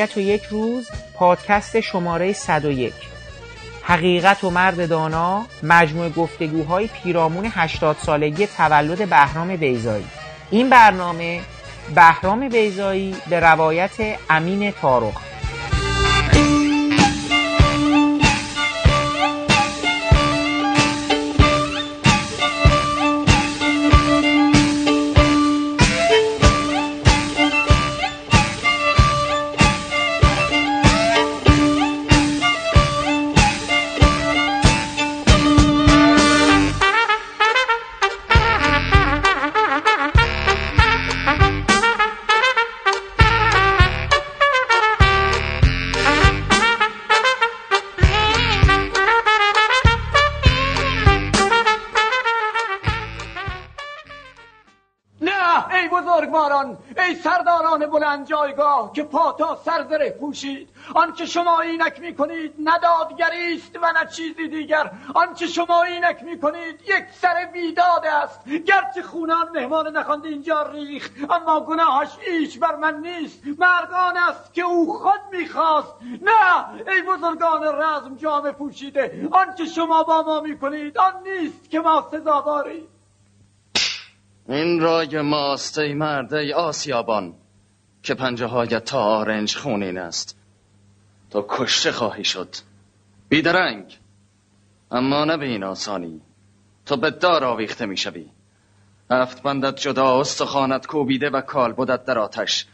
ابدیت و یک روز پادکست شماره 101 حقیقت و مرد دانا مجموع گفتگوهای پیرامون 80 سالگی تولد بهرام بیزایی این برنامه بهرام بیزایی به روایت امین تارخ جایگاه که پا تا سرزره پوشید. آنچه شما اینک می‌کنید ندادگری است و نه چیزی دیگر. آنچه شما اینک می‌کنید یک سر بیداد است. گرچه خونان مهمان نخوانده اینجا ریخ اما گناهش ایش بر من نیست. مرگان است که او خود می‌خواست. نه ای بزرگان رزم جامه پوشیده. آنچه شما با ما می‌کنید آن نیست که ما سزاواریم. این رای ماست ای مرد ای آسیابان. که پنجه هایت تا آرنج خونین است. تو کشته خواهی شد. بیدرنگ. اما نه به این آسانی. تو به دار آویخته می‌شوی هفت بندت جدا استخانت کوبیده و کال بودت در آتش.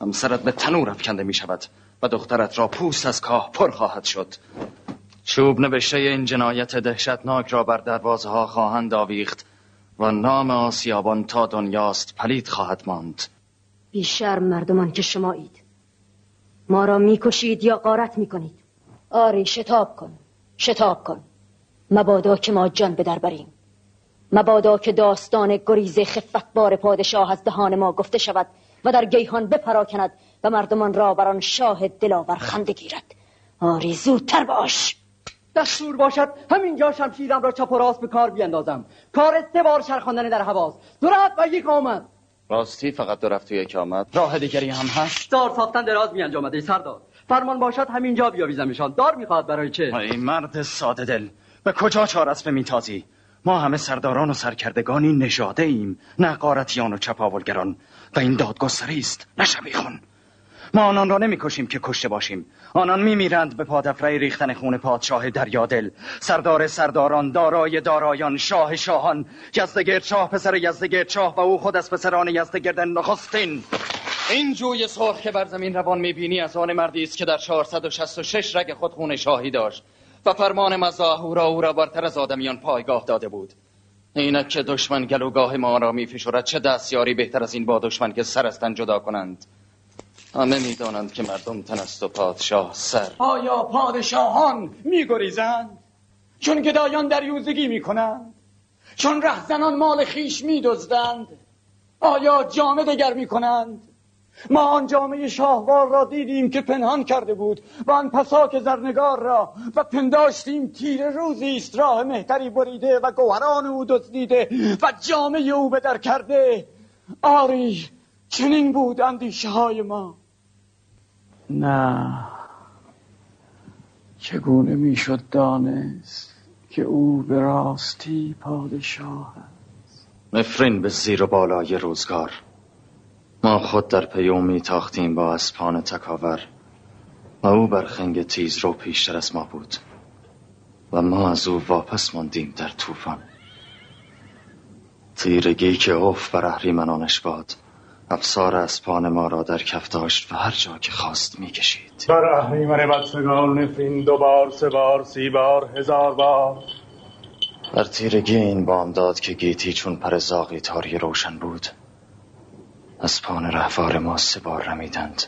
همسرت به تنور افکنده می شود و دخترت را پوست از کاه پر خواهد شد. چوب نوشته این جنایت دهشتناک را بر دروازه ها خواهند آویخت و نام آسیابان تا دنیاست پلید خواهد ماند. بیشرم مردمان که شمایید. ما را می‌کشید یا قارت می‌کنید. آری شتاب کن شتاب کن. مبادا که ما جان به در بریم. مبادا که داستان گریز خفتبار پادشاه از دهان ما گفته شود و در گیهان بپراکند و مردمان را بر آن شاه دلاور خنده گیرد. آری زودتر باش. دستور باشد همینجا شمشیرم را چپ و راست به کار بیندازم. کار سه بار چرخاندن در حواس. درات و یک آمد. راستی فقط دو رفت یک آمد. راه دیگری هم هست؟ دار ساختن دراز می انجامد ای سردار. فرمان باشد همینجا بیاویزمشان دار می‌خواهد برای چه؟ ای مرد ساده دل به کجا چهار اسب میتازی ما همه سرداران و سرکردگانی نژاده ایم نه قارتیان و چپاولگران. و این دادگستری است نه شبیخون. ما آنان را نمی‌کشیم که کشته باشیم. آنان میمیرند به پادفره ریختن خون پادشاه دریادل. سردار سرداران دارای دارایان شاه شاهان. یزدگرد شاه پسر یزدگرد شاه و او خود از پسران یزدگرد نخستین. این جوی سرخ که بر زمین روان می‌بینی از آن مردی است که در 466 رگ خود خون شاهی داشت و فرمان مزاهورا او را برتر از آدمیان پایگاه داده بود. اینک که دشمن گلوگاه ما را میفشورد چه دستیاری بهتر از این با دشمن که سرستن جدا کنند؟ همه می‌دانند که مردم تنست و پادشاه سر. آیا پادشاهان میگریزند؟ چون گدایان دریوزگی می‌کنند؟ چون رهزنان مال خیش میدزدند؟ آیا جامه دگر می‌کنند؟ ما آن جامعه شاهوار را دیدیم که پنهان کرده بود و آن پساک زرنگار را و پنداشتیم تیر روزی است راه مهتری بریده و گوهران او دزدیده و جامعه او به در کرده. آری چنین بود اندیشه های ما. نه. چگونه می‌شد دانست که او به راستی پادشاه است؟ مفرین به زیر و بالای روزگار. ما خود در پی او میتاختیم با اسپان تکاور و او بر خنگ تیز رو پیشتر از ما بود و ما از او واپس ماندیم در طوفان. تیرگی که اوف بر اهریمنانش باد. افسار اسپان ما را در کف داشت و هر جا که خواست می‌کشید. بر اهریمن بدسگان نفرین دو بار سه بار سی بار هزار بار. در تیرگی این بامداد که گیتی چون پر زاغی تاری روشن بود از پان رهوار ما سه بار رمیدند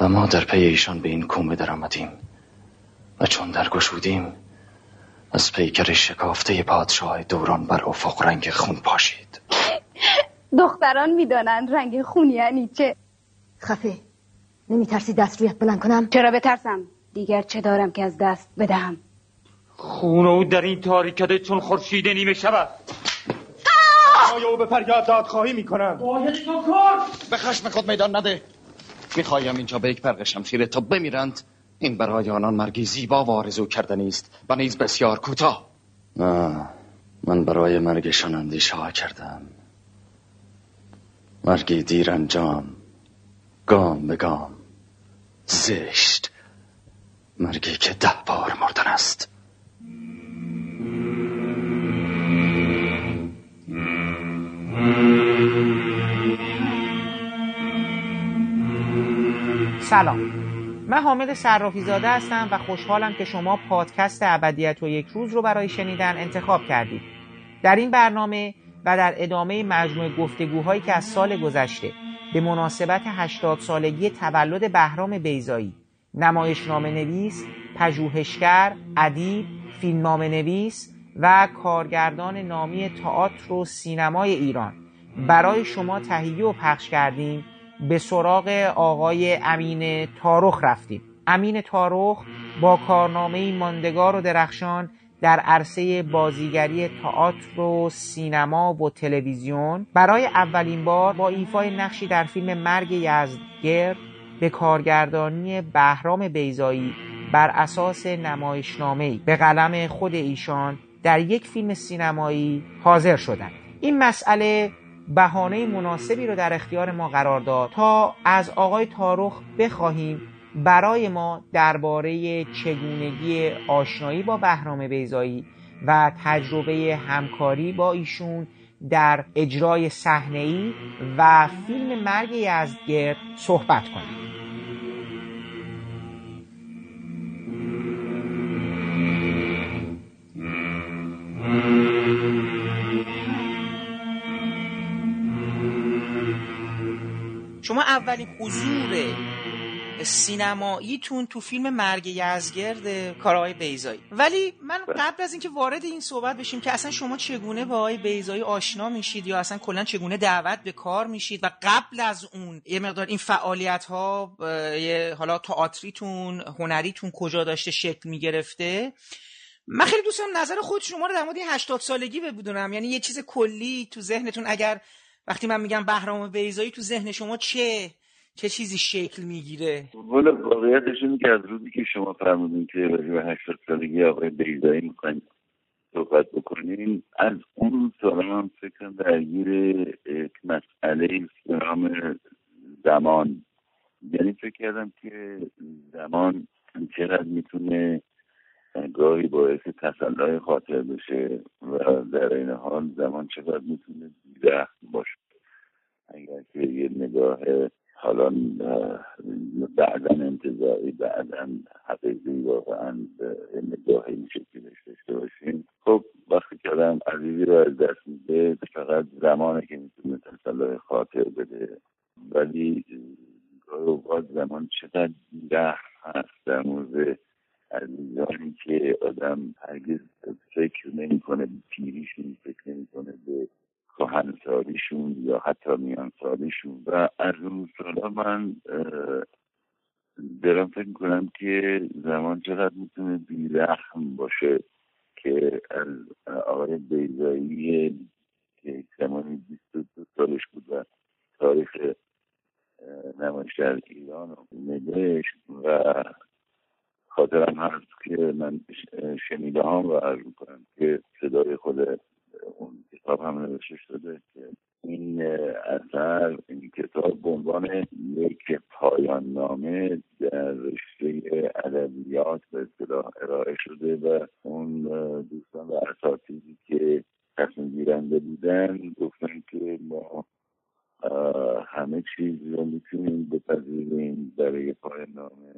و ما در پی ایشان به این کومه در آمدیم و چون در گشودیم از پیکر شکافته پادشاه دوران بر افق رنگ خون پاشید. دختران می‌دانند رنگ خون یعنی چه خفه. نمی ترسی دست رویت بلند کنم؟ چرا بترسم؟ دیگر چه دارم که از دست بدهم؟ خون او در این تاریکده چون خورشید نیمه شب است آیا او به فریاد دادخواهی می‌کنم به خشم خود میدان نده. می‌خوایم اینجا به یک برق شمشیر تا بمیرند. این برای آنان مرگی زیبا و آرزو کردنی است و نیز بسیار کوتاه. نه من برای مرگشان اندیشه ها کردم. مرگی دیر انجام گام به گام. زشت مرگی که ده بار مردن است. سلام. من حامد صرافی زاده هستم و خوشحالم که شما پادکست ابدیت و یک روز رو برای شنیدن انتخاب کردید. در این برنامه و در ادامه مجموع گفتگوهایی که از سال گذشته به مناسبت 80 سالگی تولد بهرام بیزایی نمایشنامه نویس، پژوهشگر، ادیب، فیلمنامه نویس و کارگردان نامی تئاتر و سینمای ایران. برای شما تهیه و پخش کردیم به سراغ آقای امین تارخ رفتیم. امین تارخ با کارنامه ماندگار و درخشان در عرصه بازیگری تئاتر و سینما و تلویزیون. برای اولین بار با ایفای نقشی در فیلم مرگ یزدگرد به کارگردانی بهرام بیزایی بر اساس نمایشنامه به قلم خود ایشان در یک فیلم سینمایی حاضر شدند. این مسئله بهانه مناسبی رو در اختیار ما قرار داد تا از آقای تارخ بخواهیم برای ما درباره چگونگی آشنایی با بهرام بیزایی و تجربه همکاری با ایشون در اجرای صحنه‌ای و فیلم مرگ یزدگرد صحبت کنیم. شما اولین حضور سینماییتون تو فیلم مرگ یزگرد کارهای بیزایی ولی من قبل از اینکه وارد این صحبت بشیم که اصلا شما چگونه با آقای بیزایی آشنا میشید یا اصلا کلا چگونه دعوت به کار میشید و قبل از اون یه مقدار این فعالیت ها حالا تئاتریتون هنریتون کجا داشته شکل می‌گرفته؟ من خیلی دوست دارم نظر خود شما رو در مورد 80 سالگی بدونم یعنی یه چیز کلی تو ذهنتون اگر وقتی من میگم بهرام بیزایی تو ذهن شما چه چه چیزی شکل می‌گیره؟ والا واقعیتش اینه که از روزی که شما فرمودین که راجع به 80 سالگی آقای بیزایی می‌خواین صحبت بکنین از اون سال من فکر درگیر یک مسئله نام زمان. یعنی فکر کردم که زمان چقدر می‌تونه گاهی باعث تسلای خاطر بشه و در این حال زمان چقدر می‌تونه بیره باشه. اگر که یه نگاه حالا بعدا انتظاری بعدا حقیقی واقعا نگاه این شکلی داشته باشیم. خب وقتی که آدم عزیزی رو از دست میده فقط زمانه که می‌تونه تسلای خاطر بده. ولی اوقات زمان چقدر بیره هست در مورد عزیزانی که آدم هرگز فکر نمی‌کنه به پیریشون فکر نمی‌کنه به کهنسالیشون یا حتی میانسالیشون. و اون سالا من دارم فکر کنم که زمان چقدر می‌تونه بیرحم باشه که از آقای بیزایی که زمانی 22 سالش بود و تاریخ نمایش در ایران نوشت و خاطرم هست که من شنیده هم و عرض کنم که صدای خود اون کتاب هم نوشته شده. اثر این کتاب به عنوان یک پایان نامه در رشته ادبیات به اصطلاح ارائه شده و اون دوستان و اساتیدی که تصمیم گیرنده بودن گفتن که ما همه چیز رو می‌تونیم بپذیریم برای پایان نامه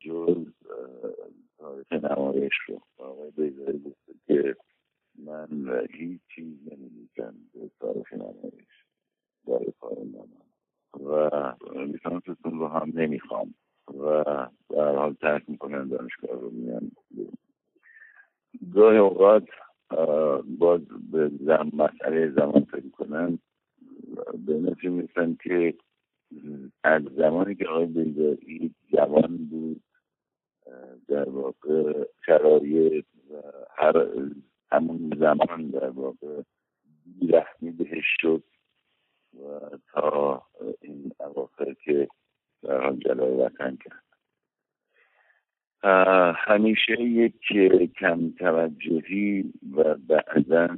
جز تاریخ نمایش رو. آقای بیزاری گفته که من هیچ چیز نمی‌دیدم به تاریخ نمایش. لیسانستون رو هم نمی‌خوام. و در حال ترک می‌کنن دانشگاه رو میان. گاهی اوقات باز به زم مسئله زمان فکر کنن به نتیجه می‌رسن که از زمانی که آقای بیزایی جوان بود در واقع شرایط و هر همون زمان در واقع بیرحمی بهش شد. و تا این اواخر که در حال جلای وطن کرد. همیشه یک کم توجهی و بعضا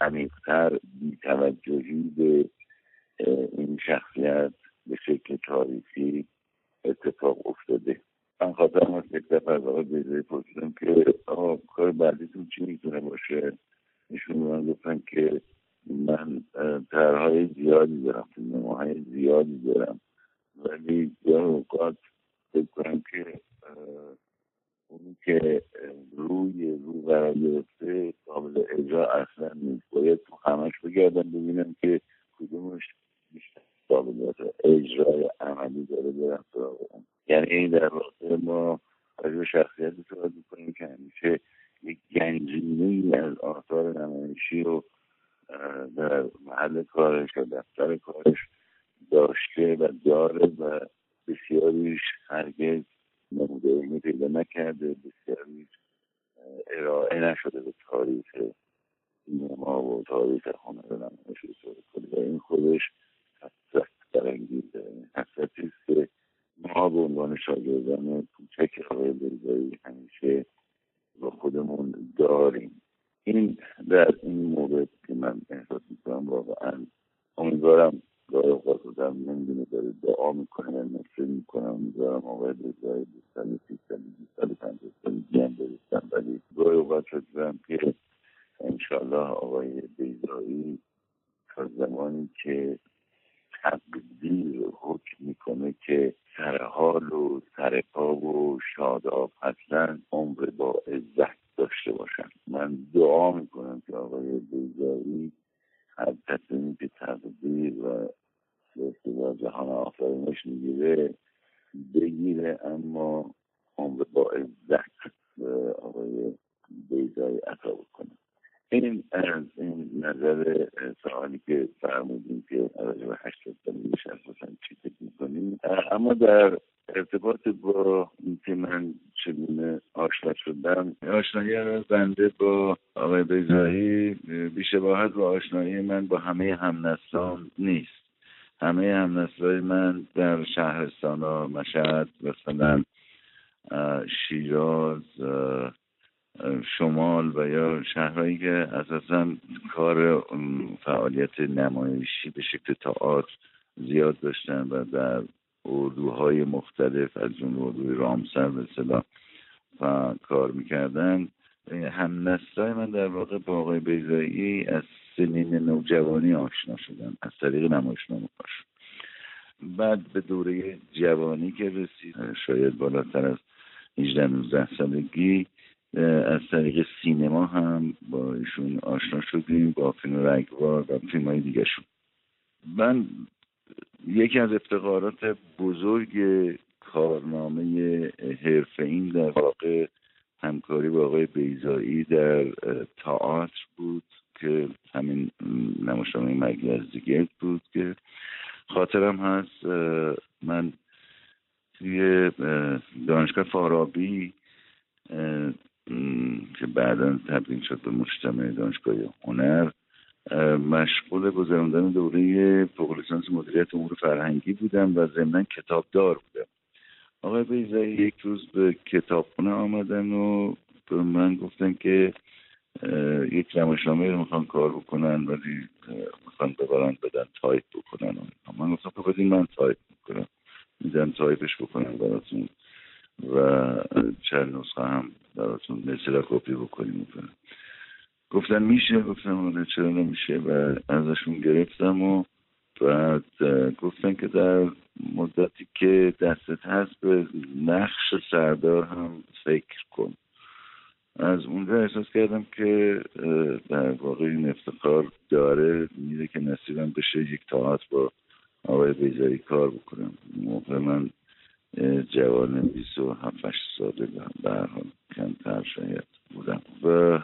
عمیقتر بیتوجهی به این شخصیت به شکل تاریخی اتفاق افتاده. من خاطرم از یک دفعه از آقای بیزایی پرسیدم که آقا کار بعدیتون چی می‌تونه باشه؟ ایشون من گفتن که من طرحهای زیادی دارم فیلمهای زیادی دارم. ولی گاه اوقات فکر که اونی که روی رو قرار گرفته قابل اجرا اصلا نیست. باید تو همش بگردم ببینم که کدومش بیشتر قابلیت اجرای عملی داره برم سراغ اون. یعنی این در واقع ما راجع به شخصیتی صحبت می‌کنیم که همیشه یک گنجینه از آثار نمایشی رو در محل کارش و دفتر کارش داشته و داره و بسیاریش هرگز نمودارینی پیدا نکرده. بسیاریش ارائه نشده به تاریخ سینما و تاریخ هنر نمایش و این خودش حسرت برانگیزه حسرتی است که ما به عنوان شاگردان کوچک آقای بیزایی همیشه با خودمون داریم. این در این مورد که من احساس می‌کنم واقعا امیدوارم گاه اوقات رو نمی‌دونه داره دعا می‌کنه و نفره می‌کنم امیدوارم آقای بیزایی دوستان سی سالی بیست سالی پنجاه سالی گیم برسن ولی گاه اوقات شدم که انشالله آقای بیزایی تا زمانی که تقدیر حکم می‌کنه که سر حال و سر پا و شاداب هستن عمر با عزت داشته باشن. من دعا می‌کنم که آقای بیزایی هر تصمیمی که تقدیر و به جهان آفرینش می‌گیره بگیره اما عمر با عزت آقای بیزایی عطا بکنه. این از این نظر سوالی که فرمودیم که راجع به هشتاد سالگی مثلا چی فکر می‌کنیم اما در ارتباط با اینکه من چگونه آشنا شدم آشنایی بنده با آقای بیزایی بیشباهت با آشنایی من با همه همنسلان نیست. همه همنسلای من در شهرستان ها مشهد مثلا شیراز شمال و یا شهرهایی که اساسا کار فعالیت نمایشی به شکل تئاتر زیاد داشتن و در اردوهای مختلف از اون اردوی رامسر به و کار می‌کردن. هم نسلای من در واقع با آقای بیزایی از سنین نوجوانی آشنا شدن از طریق نمایشنامه بعد به دوره جوانی که رسید شاید بالاتر از 18 19 سالگی از طریق سینما هم با ایشون آشنا شدیم با فیلم رگوار و فیلم های دیگه شون من یکی از افتخارات بزرگ کارنامه حرفه این در واقع همکاری با آقای بیزایی در تئاتر بود که همین نمایشنامه مگی از دیگه بود که خاطرم هست من توی دانشگاه فارابی که بعدا تبدیل شد به مجتمع دانشگاه هنر مشغول گذراندن دوره فوق لیسانس مدیریت امور فرهنگی بودم و ضمنا کتابدار بودم. آقای بیضایی یک روز به کتابخونه آمدن و به من گفتن که یک نمایشنامه رو می‌خوان کار بکنن ولی می‌خوان ببرن بدن تایپ بکنن من گفتم خب بدین من تایپ می‌کنم. میدن تایپش بکنن براتون و چند نسخه هم براتون مثل کپی بکنیم گفتن میشه گفتم آره چرا نمیشه و ازشون گرفتم و بعد گفتن که در مدتی که دستت هست به نقش سردار هم فکر کن. از اونجا احساس کردم که در واقع این افتخار داره میره که نصیبم بشه یک تاعت با آقای بیزایی کار بکنم. موقع من جوان 27 ساله به حال کمتر شاید بودم. و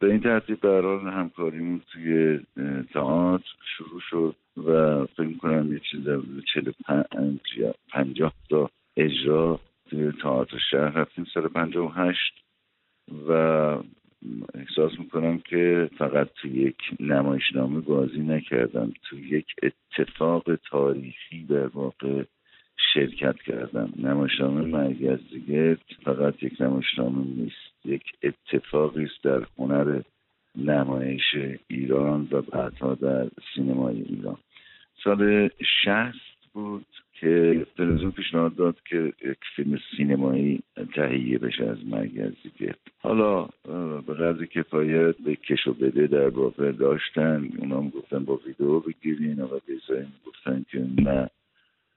به این ترتیب به همکاریمون توی تئاتر شروع شد و فکر می‌کنم یه چیز چل پنجاه تا اجرا توی تئاتر شهر رفتیم سال پنجاه و هشت و احساس می‌کنم که فقط تو یک نمایشنامه بازی نکردم تو یک اتفاق تاریخی در واقع شرکت کردم. نمایشنامه مرگی از دیگه فقط یک نمایشنامه نیست. یک اتفاقی است در هنر نمایش ایران و بعدها در سینمای ایران. سال شست بود که تلویزیون پیشنهاد داد که یک فیلم سینمایی تهیه بشه از مرگ دیگه. حالا به قدر کفایت به کش و بده در واقع داشتن. اونا گفتن با ویدیو بگیرین و بیزایی گفتن که نه.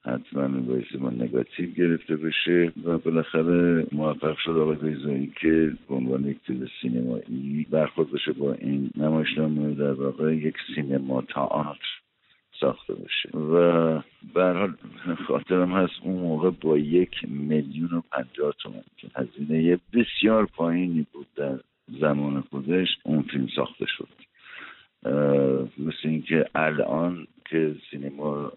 حتما باعث ما نگاتیو گرفته بشه و بالاخره موفق شد آقای بیزایی که به عنوان یک فیلم سینمایی برخورد بشه با این نمایشنامه در واقع یک سینما تئاتر ساخته بشه. و به حال خاطرم هست اون موقع با یک میلیون و پنجاه تومن که هزینه بسیار پایینی بود در زمان خودش اون فیلم ساخته شد. مثل اینکه الان که سینما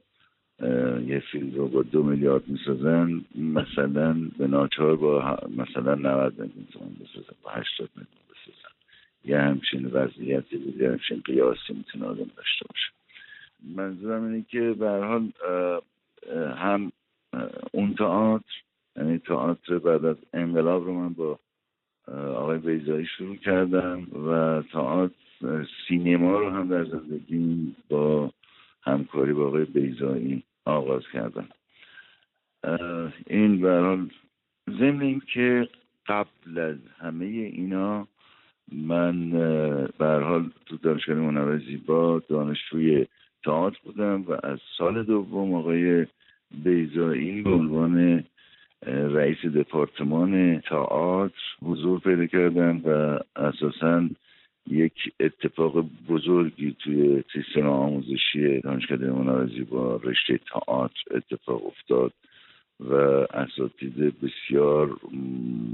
یه فیلم رو با دو میلیارد می‌سازن مثلا به ناچار با مثلا 90 میلیون تومن بسازن با 80 میلیون بسازن. یه همچین وضعیتی بود یه همچین قیاسی می‌تونه آدم داشته باشه. منظورم اینه که به حال هم اون تئاتر یعنی تئاتر بعد از انقلاب رو من با آقای بیزایی شروع کردم و تئاتر سینما رو هم در زندگی با همکاری با آقای بیزایی آغاز کردم این برحال ضمن این که قبل از همه اینا من حال تو دانشگاه منور زیبا دانشجوی تئاتر بودم و از سال دوم آقای بیزایی به عنوان رئیس دپارتمان تئاتر حضور پیدا کردم و اساسا یک اتفاق بزرگی توی سیستم آموزشی دانشگاه منارزی با رشته تئاتر اتفاق افتاد و اساتید بسیار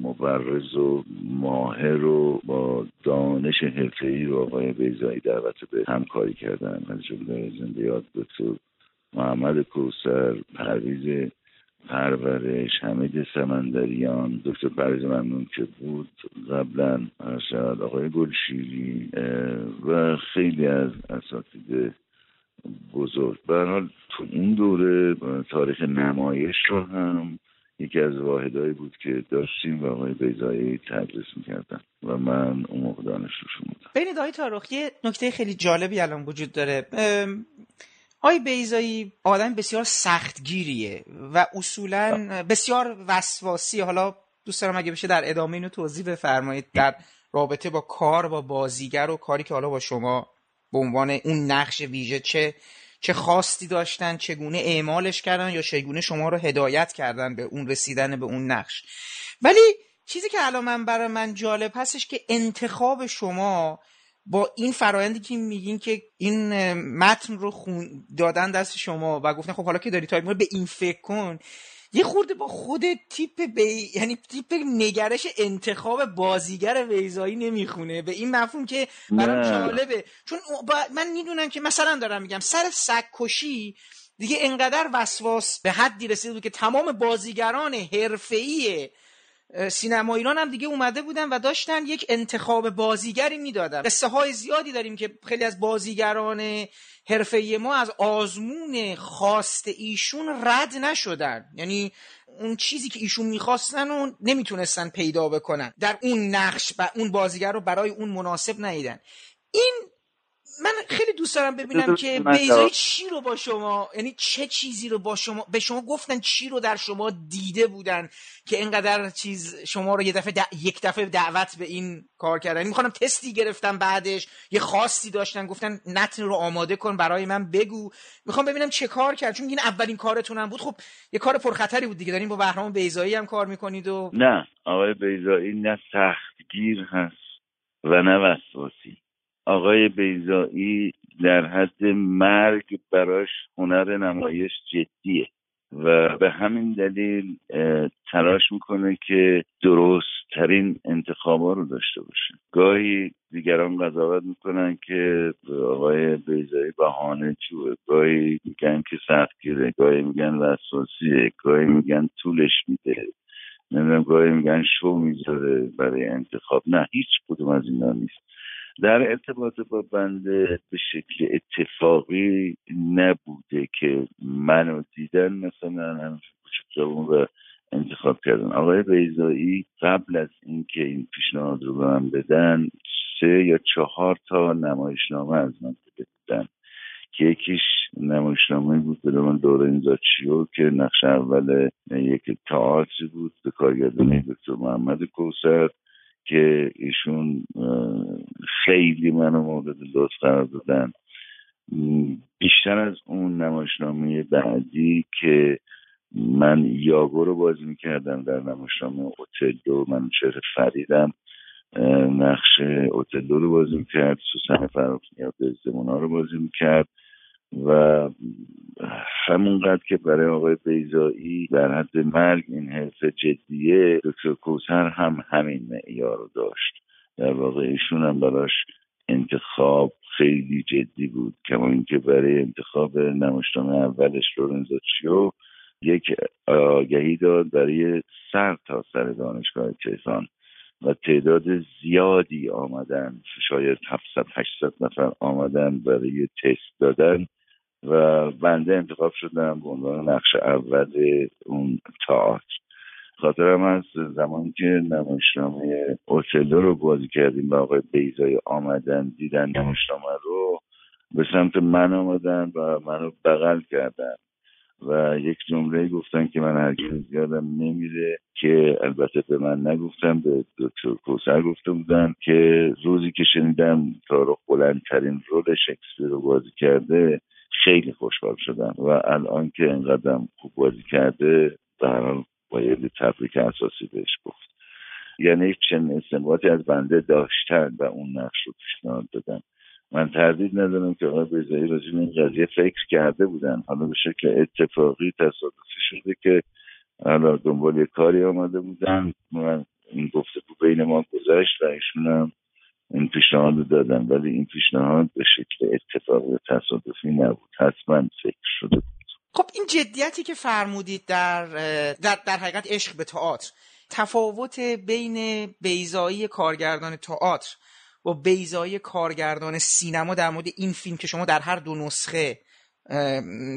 مبرز و ماهر و با دانش حرفه‌ای رو آقای بیزایی دعوت به همکاری کردن. از جمله زنده یاد دکتر محمد کوسر پرویز پرورش حمید سمندریان دکتر پریز ممنون که بود. قبلا شاید آقای گلشیری و خیلی از اساتید بزرگ. حال تو اون دوره تاریخ نمایش رو هم یکی از واحدهایی بود که داشتیم و آقای بیزایی تدریس می‌کردن و من اون موقع دانشجوشون بودم. بین دایی تاروخ یه نکته خیلی جالبی الان وجود داره. آی بیزایی آدم بسیار سختگیریه و اصولا بسیار وسواسی. حالا دوست دارم اگه بشه در ادامه اینو توضیح بفرمایید در رابطه با کار با بازیگر و کاری که حالا با شما به عنوان اون نقش ویژه چه چه خواستی داشتن چگونه اعمالش کردن یا چگونه شما رو هدایت کردن به اون رسیدن به اون نقش. ولی چیزی که الان من برای من جالب هستش که انتخاب شما با این فرایندی که میگین که این متن رو خون دادن دست شما و گفتن خب حالا که داری تایپ به این فکر کن. یه خورده با خود تیپ بی... یعنی تیپ نگرش انتخاب بازیگر بیضایی نمی‌خونه. به این مفهوم که برام جالبه. چون من می‌دونم که مثلا دارم میگم سر سگکشی دیگه انقدر وسواس به حدی رسیده بود که تمام بازیگران حرفه‌ای سینما ایران هم دیگه اومده بودن و داشتن یک انتخاب بازیگری می‌دادن. قصه های زیادی داریم که خیلی از بازیگران حرفه ما از آزمون خواست ایشون رد نشدن. یعنی اون چیزی که ایشون می‌خواستن و نمی‌تونستن پیدا بکنن. در اون نقش و اون بازیگر رو برای اون مناسب نیدن این من خیلی دوست دارم ببینم که بیزایی چی رو با شما یعنی چه چیزی رو با شما به شما گفتن چی رو در شما دیده بودن که اینقدر چیز شما رو یه دفعه یک دفعه دعوت به این کار کردن. یعنی می‌خوام تستی گرفتم بعدش یه خاصی داشتن گفتن نتن رو آماده کن برای من بگو. می‌خوام ببینم چه کار کرد چون این اولین کارتون هم بود. خب یه کار پرخطری بود دیگه. دارین با بهرام بیزایی هم کار می‌کنید و نه آقای بیزایی نه سختگیر هست و نه وسواسی. آقای بیزایی در حد مرگ براش هنر نمایش جدیه و به همین دلیل تلاش می‌کنه که درست ترین انتخابا رو داشته باشه. گاهی دیگران قضاوت می‌کنن که آقای بیزایی بهانه چوه گاهی میگن که سختگیره گاهی میگن وسواسیه گاهی میگن طولش میده. نمی‌دونم گاهی میگن شو می‌ذاره برای انتخاب. نه هیچ کدوم از اینا نیست. در ارتباط با بنده به شکل اتفاقی نبوده که منو دیدن مثلا هم و انتخاب کردن. آقای بیزایی قبل از اینکه این پیشنهاد رو به من بدن سه یا چهار تا نمایشنامه از من بدن که یکیش نمایشنامه بود به من دوره اینزاچیو که نقش اول یک تئاتری بود به کارگردانی دکتر محمد کوسر که ایشون خیلی منو مورد لطف قرار دادن. بیشتر از اون نمایشنامه بعدی که من یاگو رو بازی می‌کردم در نمایشنامه اوتلو من شهر فریدم نقش اوتلو رو بازی می‌کرد سوسن فراخی دزدمونا رو بازی می‌کرد. و همونقدر که برای آقای بیزایی در حد مرگ این حرف جدیه دکتر کوسر هم همین معیار رو داشت. در واقع ایشون هم براش انتخاب خیلی جدی بود. کما اینکه برای انتخاب نمایشنامه اولش لورنزو چیو یک آگهی داد برای سر تا سر دانشگاه تهران و تعداد زیادی آمدن شاید 700 800 نفر آمدن برای تست دادن. و بنده انتخاب شدم به عنوان نقش اول اون تئاتر. خاطرم از زمانی که نمایشنامه اوتلو رو بازی کردیم و آقای بیزای آمدن دیدن نمایشنامه رو به سمت من آمدن و منو بغل کردن. و یک جمله گفتن که من هرگز یادم نمیره که البته به من نگفتم به دکتر کوسر گفته بودن که روزی که شنیدم تارخ بلندترین رول شکسپیر رو بازی کرده خیلی خوشحال شدم و الان که انقدرم خوب بازی کرده در باید تبریک اساسی بهش گفت. یعنی چنین استنباطی از بنده داشتن و اون نقش رو پیشنهاد دادن. من تردید ندارم که آقای بیزایی راجع این قضیه فکر کرده بودن. حالا به شکل اتفاقی تصادفی شده که حالا دنبال یه کاری آمده بودن. من این گفته بین ما گذشت و ایشون هم این پیشنهاد دادن ولی این پیشنهاد به شکل اتفاقی تصادفی نبود. حتما فکر شده بود. خب این جدیتی که فرمودید در در, در حقیقت عشق به تئاتر تفاوت بین بیزایی کارگردان تئاتر و بیزایی کارگردان سینما در مورد این فیلم که شما در هر دو نسخه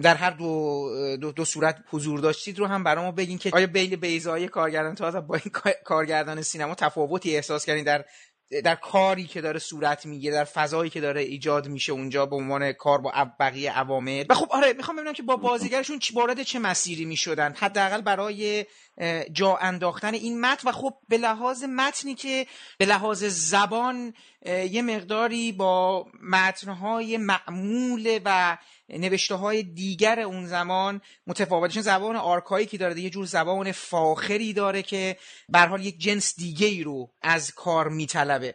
در هر دو, دو, دو صورت حضور داشتید رو هم برای ما بگین که آیا بین بیزایی کارگردان تئاتر با این کارگردان سینما تفاوتی احساس کردین در در کاری که داره صورت می‌گیره در فضایی که داره ایجاد میشه اونجا به عنوان کار با بقیه عوامل. و خب آره می‌خوام ببینم که با بازیگرشون وارد چه مسیری می‌شدن؟ حداقل برای جا انداختن این متن. و خب به لحاظ متنی که به لحاظ زبان یه مقداری با متنهای معمول و نوشته های دیگر اون زمان متفاوتشون زبان آرکایی داره یه جور زبان فاخری داره که به حال یک جنس دیگه ای رو از کار میطلبه.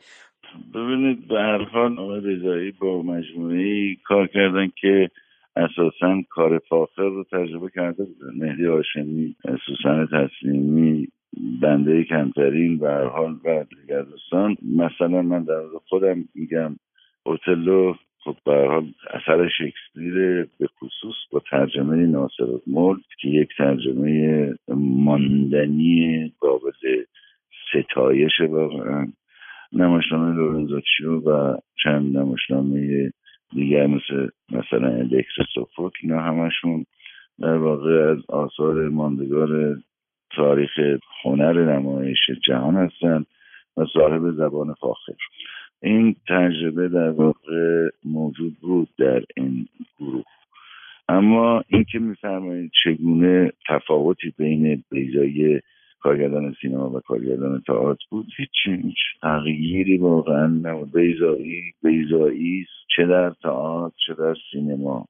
ببینید به هر حال رضایی با مجموعه کار کردن که اساسا کار فاخر رو تجربه کرده بودن. مهدی هاشمی سوسن تسلیمی بنده کمترین به هر حال و دیگر دوستان. مثلا من در خودم میگم اوتلو خب به حال اثر شکسپیر به خصوص با ترجمه ناصر ملک که یک ترجمه ماندنی قابل ستایش واقعا نمایشنامه لورنزوچیو و چند نمایشنامه دیگر مثل مثلا الکتر سوفوک اینا همشون در واقع از آثار ماندگار تاریخ هنر نمایش جهان هستند و صاحب زبان فاخر. این تجربه در واقع موجود بود در این گروه. اما اینکه میفرمایید چگونه تفاوتی بین بیزایی کارگردان سینما و کارگردان تئاتر بود هیچ هیچ تغییری واقعا نبود. بیزایی بیزایی چه در تئاتر چه در سینما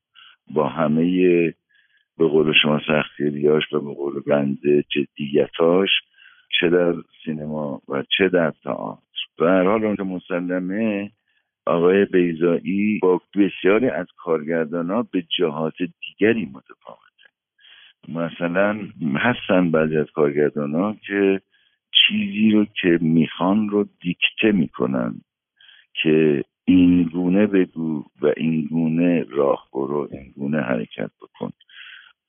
با همه به قول شما سختگیریاش و به قول بنده جدیتاش چه در سینما و چه در تئاتر. به هر حال اون مسلمه آقای بیزایی با بسیاری از کارگردان ها به جهات دیگری متفاوته. مثلا هستن بعضی از کارگردان ها که چیزی رو که می‌خوان رو دیکته می‌کنن که این گونه بگو و این گونه راه برو این گونه حرکت بکن.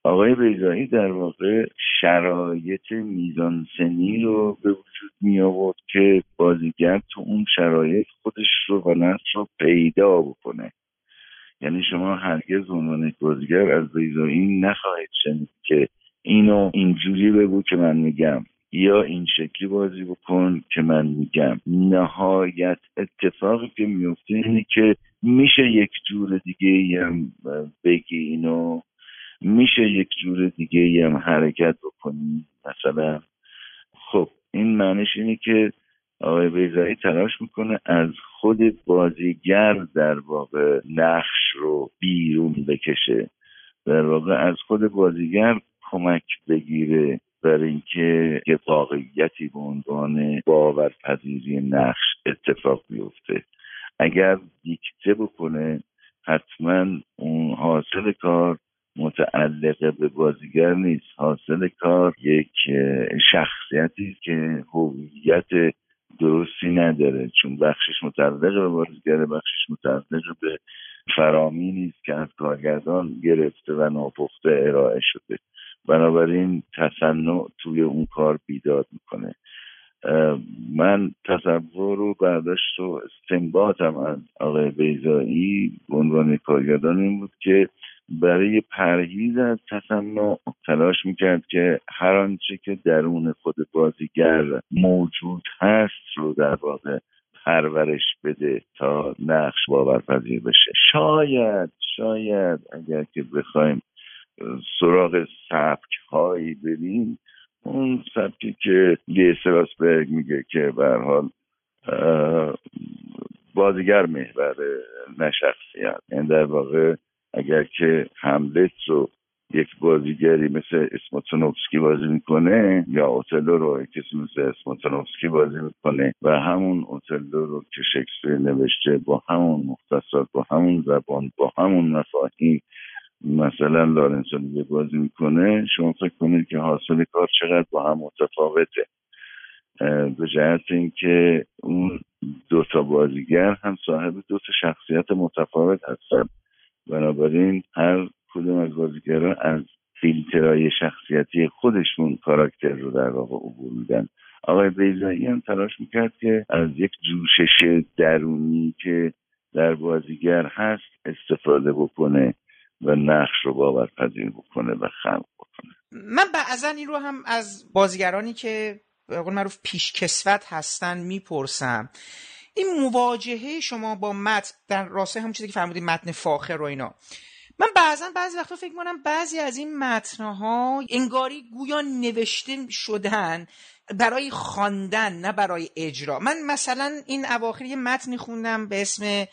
آقای بیزایی در واقع شرایط میزانسنی رو به وجود می آورد که بازیگر تو اون شرایط خودش رو و نفس رو پیدا بکنه. یعنی شما هرگز عنوان بازیگر از بیزایی نخواهید شنید که اینو اینجوری بگو که من میگم. یا این شکلی بازی بکن که من میگم. نهایت اتفاقی که میفته اینه که میشه یک جور دیگه هم بگی اینو. میشه یک جور دیگه هم حرکت بکنی؟ مثلا خب این معنیش اینه که آقای بیزایی تلاش می‌کنه از خود بازیگر در واقع نقش رو بیرون بکشه در واقع از خود بازیگر کمک بگیره برای اینکه یه واقعیتی به عنوان باورپذیری نقش اتفاق بیفته. اگر دیکته بکنه حتما اون حاصل کار متعلق به بازیگر نیست. حاصل کار یک شخصیتی که هویت درستی نداره. چون بخشش متعلق به بازیگر بخشش متعلق به فرامی نیست که از کارگردان گرفته و ناپخته ارائه شده. بنابراین تصنع توی اون کار بیداد می‌کنه. من تصور و برداشت و استنباطم از آقای بیزایی عنوان کارگردان این بود که برای پرهیز از تصنع تلاش می‌کرد که هر آنچه که درون خود بازیگر موجود هست رو در واقع پرورش بده تا نقش باورپذیر بشه. شاید شاید اگر که بخوایم سراغ سبک هایی بریم اون سبکی که لی سراسبرگ میگه که به حال بازیگر محور نه شخصیت یعنی در واقع اگر که حملت رو یک بازیگری مثل اسموتونوفسکی بازی می‌کنه یا اوتلو رو کسی مثل اسموتونوفسکی بازی می‌کنه و همون اوتلو رو که شکسپیر نوشته با همون مختصات با همون زبان با همون مفاهیم مثلا لارنس بازی می‌کنه شما فکر کنید که حاصل کار چقدر با هم متفاوته. به جهت اینکه اون دو تا بازیگر هم صاحب دو تا شخصیت متفاوت هستن. بنابراین هر کدوم از بازیگران از فیلترهای شخصیتی خودشون کاراکتر رو در واقع عبور میدن. آقای بیزایی هم تلاش می‌کرد که از یک جوشش درونی که در بازیگر هست استفاده بکنه و نقش رو باورپذیر بکنه و خلق بکنه. من بعضا این رو هم از بازیگرانی که به قول معروف پیشکسوت هستن می‌پرسم. این مواجهه شما با متن در راسته همون چیزی که فرمودید متن فاخر و اینا. من بعضا بعضی وقتا فکر کنم بعضی از این متنها انگاری گویا نوشته شدن برای خواندن نه برای اجرا. من مثلا این اواخر یه متنی خوندم به اسم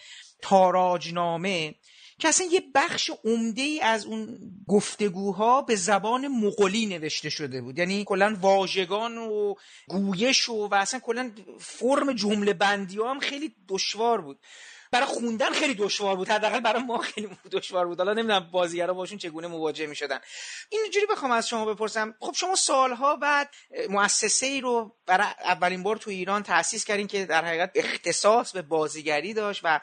تاراجنامه. که اصلا یه بخش عمده ای از اون گفتگوها به زبان مغولی نوشته شده بود. یعنی کلا واژگان و گویش و, و اصلا کلا فرم جمله بندی ها هم خیلی دشوار بود. برای خوندن خیلی دشوار بود. حداقل برای ما خیلی دشوار بود. حالا نمی‌دونم بازیگرا باشون چگونه مواجه می‌شدن. اینجوری بخوام از شما بپرسم. خب شما سالها بعد مؤسسه ای رو برای اولین بار تو ایران تأسیس کردین که در حقیقت اختصاص به بازیگری داشت و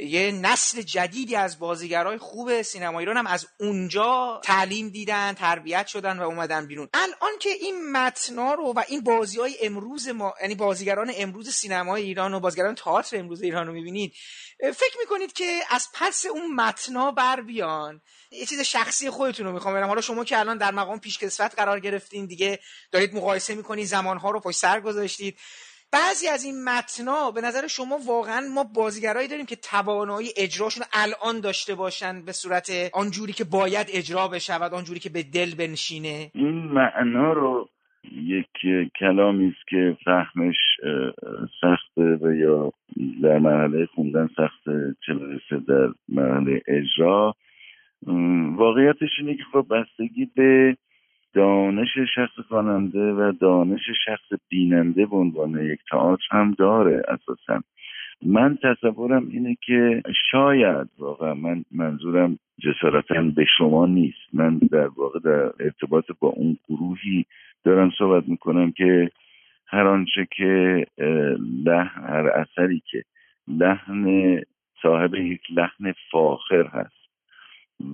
یه نسل جدیدی از بازیگرای خوب سینما ایران هم از اونجا تعلیم دیدن تربیت شدن و اومدن بیرون. الان که این متنا رو و این بازی های امروز ما یعنی بازیگران امروز سینمای ایران و بازیگران تئاتر امروز ایران رو می‌بینید فکر می‌کنید که از پس اون متنا بر بیان. یه چیز شخصی خودتون رو می‌خوام برم حالا شما که الان در مقام پیشکسوت قرار گرفتین دیگه دارید مقایسه می‌کنید زمانها رو پشت سر گذاشتید. بعضی از این متنا به نظر شما واقعا ما بازیگرایی داریم که توانایی اجراشون الان داشته باشن به صورت آنجوری که باید اجرا بشود آنجوری که به دل بنشینه؟ این معنا رو یک کلامی است که فهمش سخته و یا در مرحله خوندن سخت چه در مرحله اجرا. واقعیتش اینه که خب بستگی به دانش شخص خواننده و دانش شخص بیننده به عنوان یک تئاتر هم داره اساسا. من تصورم اینه که شاید واقعا من منظورم جسارتا به شما نیست. من در واقع در ارتباط با اون گروهی دارم صحبت می‌کنم که هر آنچه که لحن هر اثری که لحن صاحب یک لحن فاخر هست.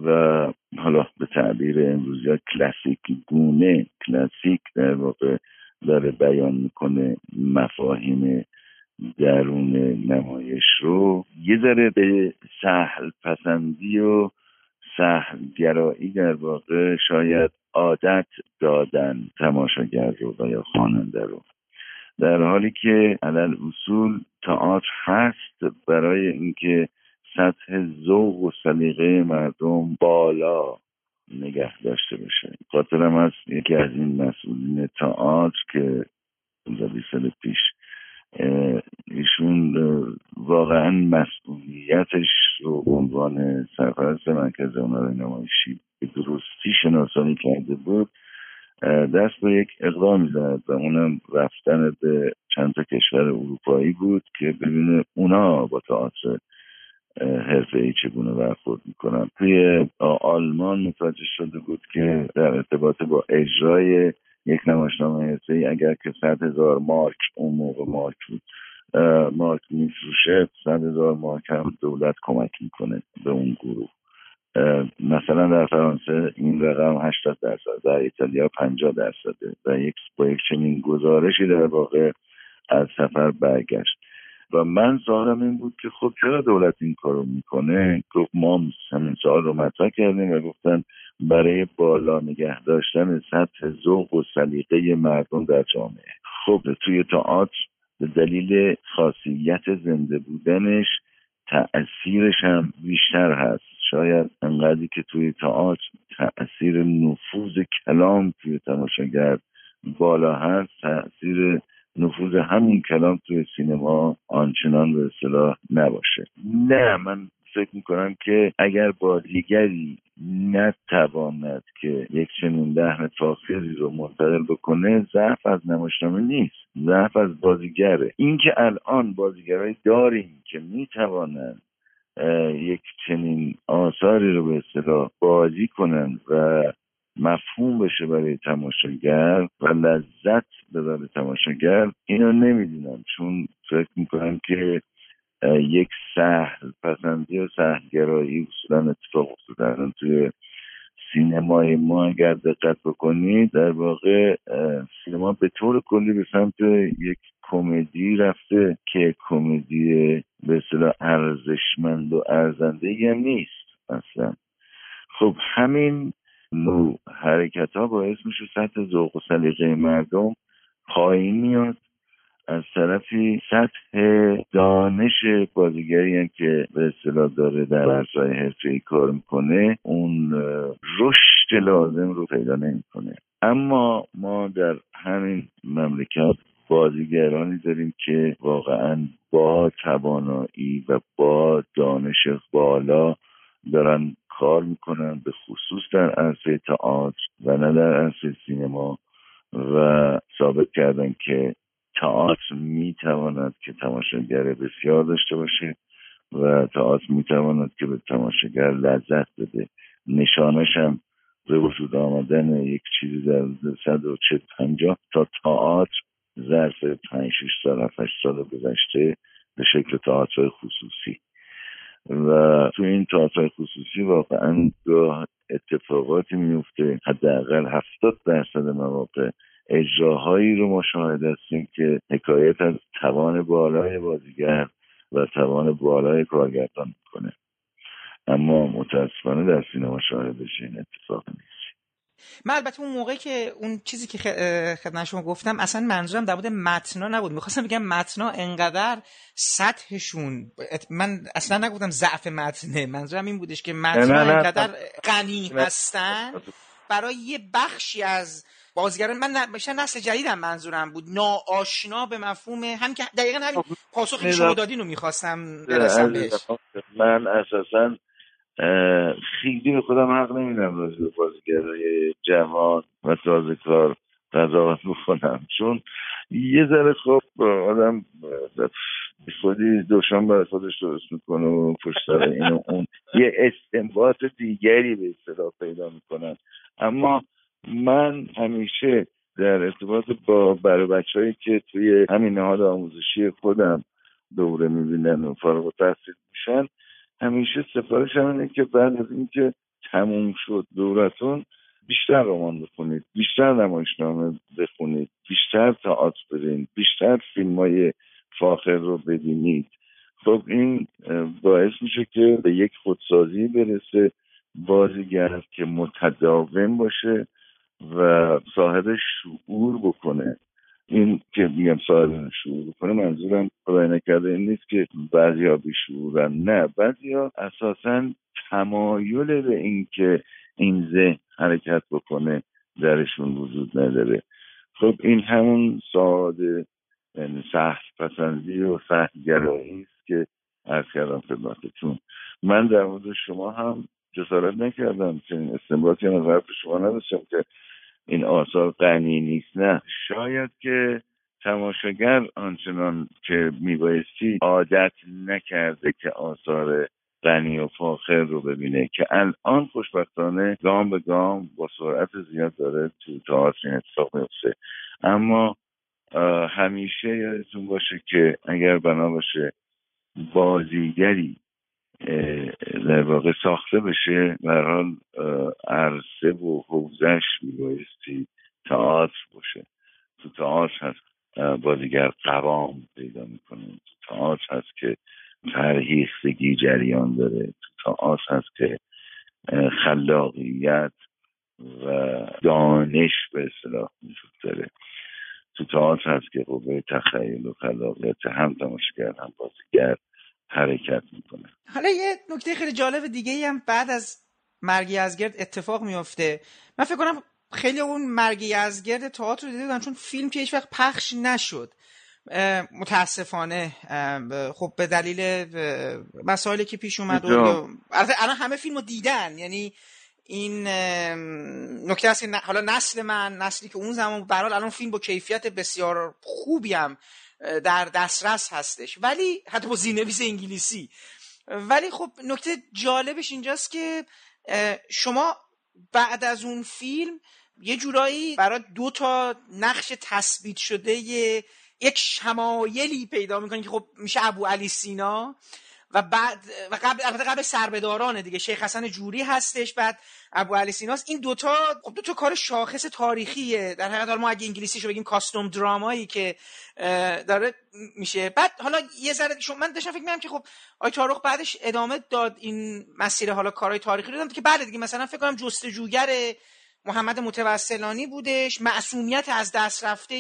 و حالا به تعبیر امروزی ها کلاسیک گونه کلاسیک در واقع داره بیان می‌کنه مفاهیم درون نمایش رو. یه ذره به سهل پسندی و سهل گرایی در واقع شاید عادت دادن تماشاگر رو و یا خواننده رو. در حالی که علل اصول تئاتر هست برای اینکه سطح ذوق و سلیقه مردم بالا نگه داشته بشه خاطرم از یکی از این مسئولین تئاتر که 15 سال پیش ایشون واقعا مسئولیتش رو عنوان سرپرست مرکز هنر نمایشی به درستی شناسانی کرده بود. دست به یک اقدامی زد و اونم رفتن به چند تا کشور اروپایی بود که ببینه اونا با تئاتر حرفه ای چگونه برخورد می‌کنن توی آلمان متوجه شده بود که در ارتباط با اجرای یک نمایشنامه حرفه ای اگر که صد هزار مارک اون موقع مارک بود مارک میفروشه صد هزار مارک هم دولت کمک می‌کنه به اون گروه. مثلا در فرانسه این رقم 80 درصد در ایتالیا 50 درصده و یک با یک چنین گزارشی در واقع از سفر برگشت. و من سوالم این بود که خب چرا دولت این کارو می‌کنه؟ گفت ما همین سوال رو مطرح کردیم و گفتن برای بالا نگه داشتن سطح ذوق و سلیقه مردم در جامعه. خب توی تئاتر به دلیل خاصیت زنده بودنش تأثیرش هم بیشتر هست. شاید انقدری که توی تئاتر تأثیر نفوذ کلام توی تماشاگر بالا هست تأثیر نفوذ همین کلام توی سینما آنچنان به اصطلاح نباشه. نه من فکر می‌کنم که اگر بازیگری نتواند که یک چنین لحن فاخری رو منتقل بکنه ضعف از نمایشنامه نیست ضعف از بازیگره. اینکه الان بازیگرایی داریم که می‌توانند یک چنین آثاری رو به اصطلاح بازی کنند و مفهوم بشه برای تماشاگر و لذت ببره تماشاگر. اینو نمی‌دونم چون فکر می‌کنم که یک سهل پسندی و سهلگرایی اصولا اتفاق افتاده. توی سینمای ما اگر دقت بکنید در واقع سینما به طور کلی به سمت یک کمدی رفته که کمدی به اصطلاح ارزشمند و ارزنده هم نیست اصلا. خب همین حرکت ها باعث میشه سطح ذوق و سلیقه مردم پایین میاد. از طرفی سطح دانش بازیگری هم که به اصطلاح داره در عرصه‌های حرفه‌ای کار می‌کنه اون رشد لازم رو پیدا نمی‌کنه. اما ما در همین مملکت بازیگرانی داریم که واقعا با توانایی و با دانش بالا دارن کار می‌کنن به خصوص در عرصه تئاتر و نه در عرصه سینما و ثابت کردن که تئاتر می‌تواند که تماشاگر بسیار داشته باشه و تئاتر می‌تواند که به تماشاگر لذت بده. نشانش هم به وجود آمدن یک چیزی در صد و چه پنجاه تا تئاتر ظرف پنج شش سال هفت سال گذشته به شکل تئاتر خصوصی. و تو این تئاتر خصوصی واقعا گاه اتفاقاتی میفته حداقل هفتاد درصد مواقع اجراهایی رو ما شاهد هستیم که حکایت از توان بالای بازیگر و توان بالای کارگردان می‌کنه. اما متاسفانه در سینما شاهدش این اتفاق نیست. من البته اون موقعی که اون چیزی که خدمت شما گفتم اصلا منظورم در مورد متنا نبود. می‌خواستم بگم متنا انقدر سطحشون من اصلا نگفتم ضعف متنه. منظورم این بودش که متنا انقدر غنی هستن برای یه بخشی از بازیگران. من بیشتر نسل جدیدم منظورم بود. ناآشنا به مفهوم هم که دقیقا همین پاسخی که شما دادین رو می‌خواستم برسم بهش. من اساسا خیلی به خودم حق نمیدم راجع به بازیگرای جوان و تازه کار قضاوت بکنم. چون یه ذره خب آدم خودی دوشنبه خودش درست می‌کنه و پشت سر این و اون. یه استنباط دیگری به اصطلاح پیدا می‌کنن. اما من همیشه در ارتباط با برای بچههایی که توی همین نهاد آموزشی خودم دوره می‌بینن و فارغ و تحصیل میشن همیشه سفارش اینه که بعد از اینکه تموم شد دورتون بیشتر رمان بخونید بیشتر نمایشنامه بخونید بیشتر تئاتر برین بیشتر فیلم های فاخر رو ببینید. خب این باعث میشه که به یک خودسازی برسه بازیگر که متداوم باشه و صاحب شعور بکنه. این که میگم صاحب شعور بکنه منظورم خدای نکرده این نیست که بعضی ها بیشعورن نه. بعضی ها اساسا تمایل به این که این ذهن حرکت بکنه درشون وجود نداره. خب این همون ساده یعنی سخت پسندی و سخت گرایی است که از کردم خدمتتون. من در مورد شما هم جسارت نکردم. چنین استنباطی از حرف شما نداشتم که این آثار غنی نیست نه. شاید که تماشاگر آنچنان که میبایستی عادت نکرده که آثار غنی و فاخر رو ببینه که الان خوشبختانه گام به گام با سرعت زیاد داره تو تئاتر این اتفاق میفته اما همیشه یادتون باشه که اگر بنا باشه بازیگری در واقع ساخته بشه. حال عرصه و حوزش میبایستی تئاتر باشه. تو تئاتر هست بازیگر قوام پیدا می‌کنه. تو تئاتر هست که فرهیختگی جریان داره. تو تئاتر هست که خلاقیت و دانش به اصطلاح وجود داره. تو تئاتر هست که قوه تخیل و خلاقیت هم تماشاگر هم بازیگر حرکت می‌کنه. حالا یه نکته خیلی جالب دیگه هم بعد از مرگی ازگرد اتفاق میافته. من فکر کنم خیلی اون مرگی ازگرد تئاتر رو دیده بودن چون فیلم که هیچ وقت پخش نشد. متاسفانه خب به دلیل مسائلی که پیش اومد الان همه فیلم رو دیدن. یعنی این نکته است حالا نسل من نسلی که اون زمان برحال الان فیلم با کیفیت بسیار خوبی هم در دسترس هستش. ولی حتی با زینویس انگلیسی. ولی خب نکته جالبش اینجاست که شما بعد از اون فیلم یه جورایی برای دو تا نقش تثبیت شده یک شمایلی پیدا می‌کنی که خب میشه ابو علی سینا. و بعد و قبل البته قبل سربدارانه دیگه شیخ حسن جوری هستش بعد ابو علی سیناس این دوتا خب دوتا کار شاخص تاریخیه. در حقیقت ما اگه انگلیسیشو بگیم کاستوم درامایی که داره میشه. بعد حالا یه ذره من داشتم فکر می‌کنم که خب آی تاروخ بعدش ادامه داد این مسیر حالا کارهای تاریخی رو. که بعد دیگه مثلا فکر کنم جستجوگر محمد متوسلانی بودش. معصومیت از دست رفته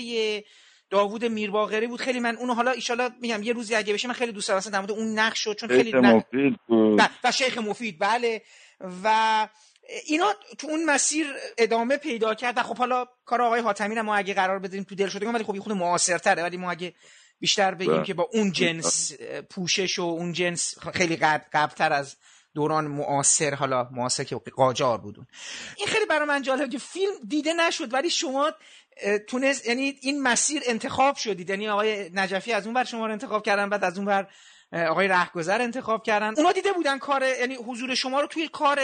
داوود میرباقری بود. خیلی من اونو حالا ایشالا میگم یه روزی اگه بشه من خیلی دوست دارم. در مورد اون نقش شد چون خیلی مفید بود. و شیخ مفید بله. و اینا تو اون مسیر ادامه پیدا کرد و خب حالا کار آقای حاتمی ما اگه قرار بدیم تو دل شده ولی خب خود معاصرتره. ولی ما اگه بیشتر بگیم بله. که با اون جنس پوشش و اون جنس خیلی قبلتر از دوران معاصر حالا معاصر که قاجار بودون این خیلی برای من جالبه که فیلم دیده نشد ولی شما تونست یعنی این مسیر انتخاب شدید یعنی آقای نجفی از اون بر شما رو انتخاب کردن بعد از اون بر آقای رهگذر انتخاب کردن. اونا دیده بودن کار یعنی حضور شما رو توی کار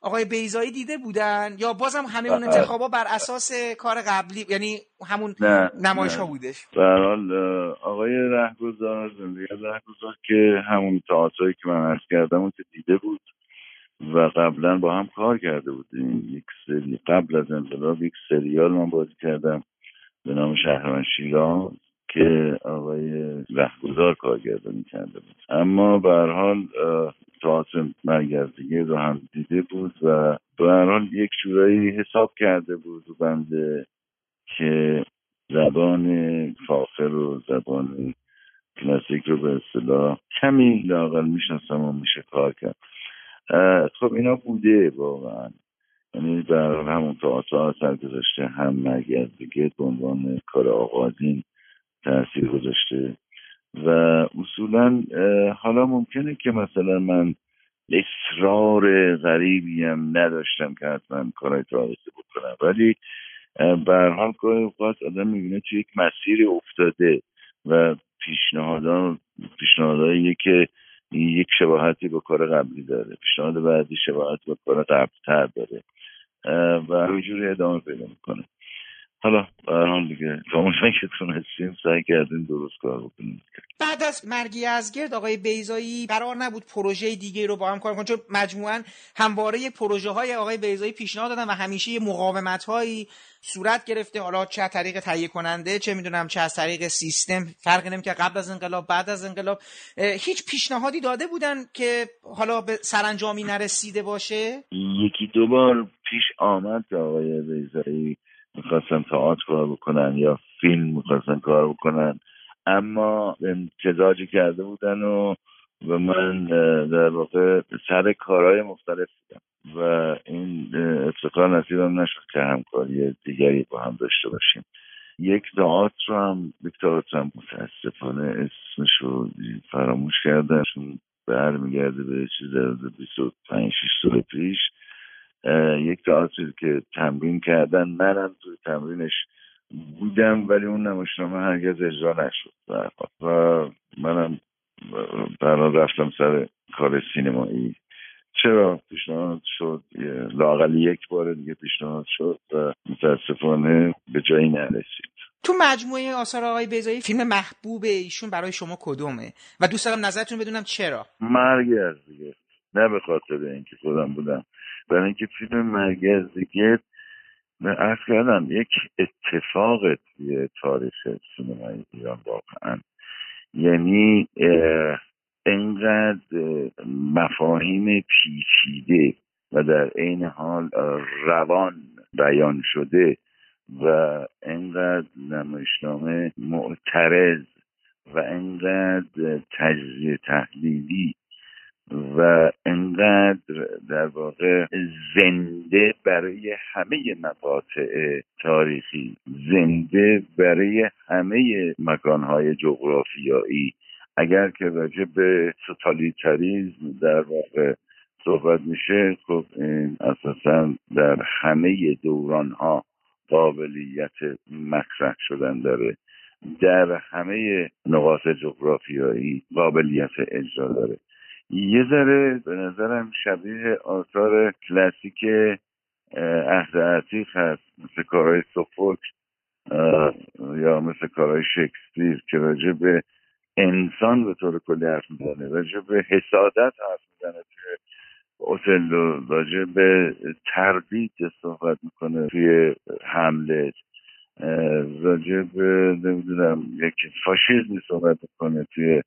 آقای بیزایی دیده بودن یا بازم همه اون انتخابا بر اساس کار قبلی یعنی همون نمایش ها بودش. حال آقای رهگذار زندگی رهگذار که همون تئاتری که من عرض کردم اون که دیده بود و قبلا با هم کار کرده بودیم. یک سری قبل از انقلاب یک سریال من بازی کردم به نام شهرمن شیراز که آقای رهگذار کارگردانی کرده بود. اما به هر حال تئاتر مرگزدگی رو هم دیده بود و به هر حال یک جورایی حساب کرده بود و بنده که زبان فاخر و زبان کلاسیک رو به اصطلاح کمی لاقل می‌شناسم و میشه کار کرد. خب اینا بوده واقعا. یعنی در همون تئاتر سر گذاشته هم مرگزدگی به عنوان کار آغازین تاثیر گذاشته. و اصولا حالا ممکنه که مثلا من اصرار غریبی هم نداشتم که حتما کارهای تاریخی بکنم. ولی به حال گاهی اوقات آدم می‌بینه توی یک مسیر افتاده و پیشنهادان پیشنهادهایی که یک شباهتی با کار قبلی داره. پیشنهاد بعدی شباهت با کار قبلتر داره. و همینجوری ادامه پیدا می‌کنه. حالا برحال دیگه. اونجایی که تونستیم سعی کردیم درست کار بکنیم بعد از مرگ یزگرد آقای بیزایی قرار نبود پروژه دیگه رو با هم کار کنن چون مجموعا همواره پروژه های آقای بیزایی پیشنهاد دادن و همیشه یه مقاومت هایی صورت گرفته. حالا چه از طریق تهیه کننده چه می‌دونم چه از طریق سیستم فرقی نمی که قبل از انقلاب بعد از انقلاب هیچ پیشنهادی داده بودن که حالا به سرانجامی نرسیده باشه؟ یکی دو بار پیش آمد آقای بیزایی می‌خواستن تئاتر کار بکنن یا فیلم می‌خواستن کار بکنن. اما امتزاجی کرده بودن و و من در واقع سر کارهای مختلف بودم و این افتخار نصیبم نشد که همکاری دیگری با هم داشته باشیم. یک تئاتر رو هم یک تئاتر هم متاسفانه اسمش رو فراموش کردن چون برمیگرده به چیز 25 6 سال پیش. یک تئاتری که تمرین کردن منم توی تمرینش بودم ولی اون نمایشنامه هرگز اجرا نشد. و منم در رفتم سر کار سینمایی. چرا پیشنهاد شد؟ لاقل یک بار دیگه پیشنهاد شد و متاسفانه به جایی نرسید. تو مجموعه آثار آقای بیزایی فیلم محبوب ایشون برای شما کدومه؟ و دوست دارم نظرتون بدونم چرا. مرگ از دیگه. نه به خاطر اینکه خودم بودم. برای اینکه فیلم مرگ از دیگه ارز کردم یک اتفاق توی تاریخ سینمای ایران واقعا. یعنی انقدر مفاهیم پیچیده و در عین حال روان بیان شده و انقدر نمایشنامه معترض و انقدر تجزیه تحلیلی و انقدر در واقع زنده برای همه مقاطع تاریخی زنده برای همه مکانهای جغرافیایی. اگر که راجع به توتالیتاریزم در واقع صحبت میشه خب این اساسا در همه دوران ها قابلیت مطرح شدن داره. در همه نقاط جغرافیایی قابلیت اجرا داره. یه ذره به نظرم شبیه آثار کلاسیک عهد عتیق هست. مثل کارهای سوفوک یا مثل کارهای شکسپیر که راجع به انسان به طور کلی حرف می‌زنه. راجع به حسادت حرف می‌زنه توی اوتلو راجع به تردید صحبت می‌کنه توی حملت راجع به نمی‌دونم یک فاشیزمی صحبت می‌کنه توی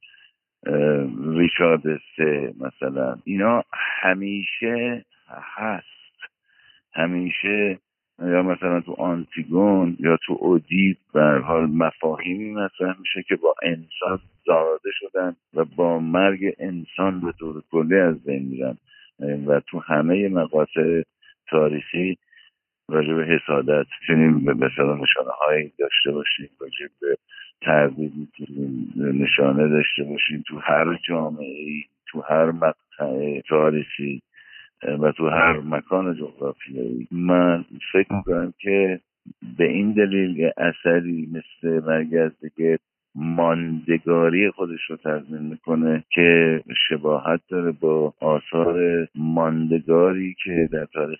ریچارد سه مثلا. اینا همیشه هست. همیشه یا مثلا تو آنتیگون یا تو اودیپ به حال مفاهیمی مطرح میشه که با انسان زاده شدن و با مرگ انسان به طور کلی از بین میرن. و تو همه مقاطع تاریخی راجع به حسادت چنین به مثلا نشانه هایی داشته باشیم راجع به تردید می‌تونیم نشانه داشته باشیم تو هر جامعه ای تو هر مقطع تاریخی و تو هر مکان جغرافیایی. من فکر می‌کنم که به این دلیل اثری مثل مرگ دیگه ماندگاری خودش رو تضمین می‌کنه که شباهت داره با آثار ماندگاری که در تاریخ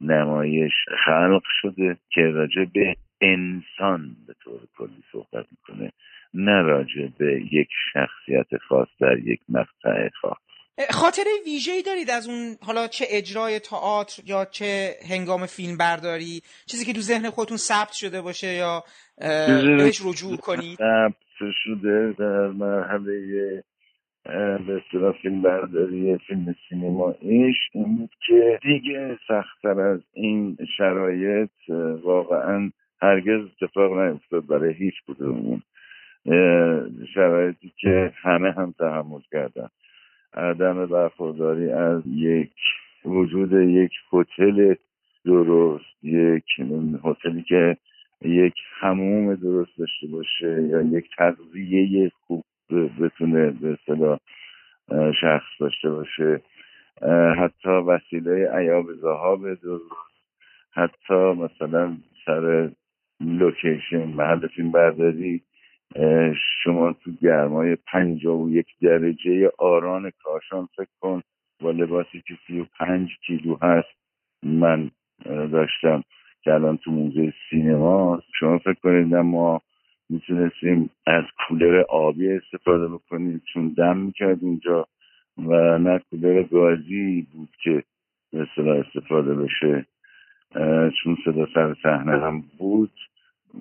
نمایش خلق شده که راجع به انسان به طور کلی صحبت می‌کنه نه راجع به یک شخصیت خاص در یک مقطع خاص. خاطره ویژه ای دارید از اون حالا چه اجرای تئاتر یا چه هنگام فیلم برداری چیزی که تو ذهن خودتون ثبت شده باشه یا بهش رجوع کنید؟ ثبت شده در مرحله به اصطلاح فیلم برداری فیلم سینماییش این بود که دیگه سختتر از این شرایط واقعا هرگز اتفاق نیفتاد برای هیچ کدومون شرایطی که همه هم تحمل کردن. عدم برخورداری از یک وجود یک هتل درست یک هتلی که یک هموم درست داشته باشه یا یک تغذیه خوب بتونه به اصطلاح شخص داشته باشه. حتی وسیله عیاب زهاب درست حتی مثلا سر لوکیشن محل فیلم برداری شما تو گرمای پنجاه و یک درجه آران کاشان فکر کن با لباسی که سی و پنج کیلو هست. من داشتم که الان تو موزه سینما شما فکر کنید ما می‌تونستیم از کولر آبی استفاده بکنیم چون دم می‌کرد اینجا و نه کولر گازی بود که به استفاده بشه. چون صدا سر صحنه هم بود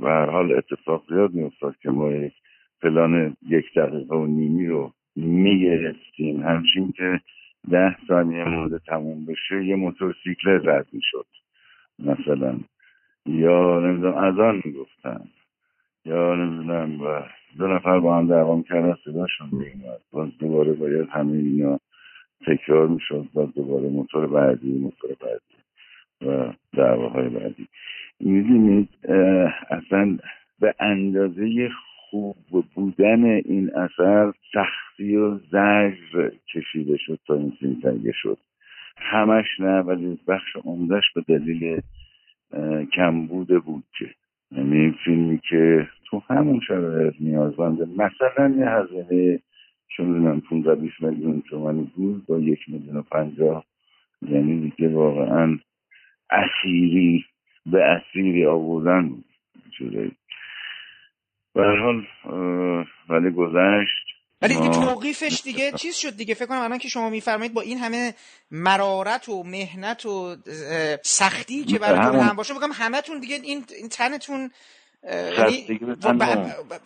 و هر حال اتفاق زیاد میافتاد که ما یک پلان یک دقیقه و نیمی رو می‌گرفتیم. همچین که ده ثانیه مورد تموم بشه یه موتورسیکل رد می‌شد مثلا. یا نمی‌دونم از آن می‌گفتن. یا نمی‌دونم و دو نفر با هم دعوام کردن صداشون میومد باز دوباره باید همه اینا تکرار می‌شد باز دوباره موتور بعدی موتور بعدی و دعواهای بعدی. می‌دونید اصلا به اندازه خوب بودن این اثر سختی و زجر کشیده شد تا این فیلم تهیه شد. همش نه ولی بخش عمدهش به دلیل کمبود بود که یعنی این فیلمی که تو همون شرایط نیازمنده مثلا یه هزینه چون می‌دونم 15 20 میلیون تومانی بود با یک میلیون و پنجاه. یعنی دیگه واقعا اسیری به اسیری آوردن جوری؟ به حال ولی گذشت. ولی دیگه توقیفش دیگه چیز شد دیگه. فکر کنم الان که شما میفرمایید با این همه مرارت و مهنت و سختی که براتون هم باشه بگم همتون دیگه این تنتون یعنی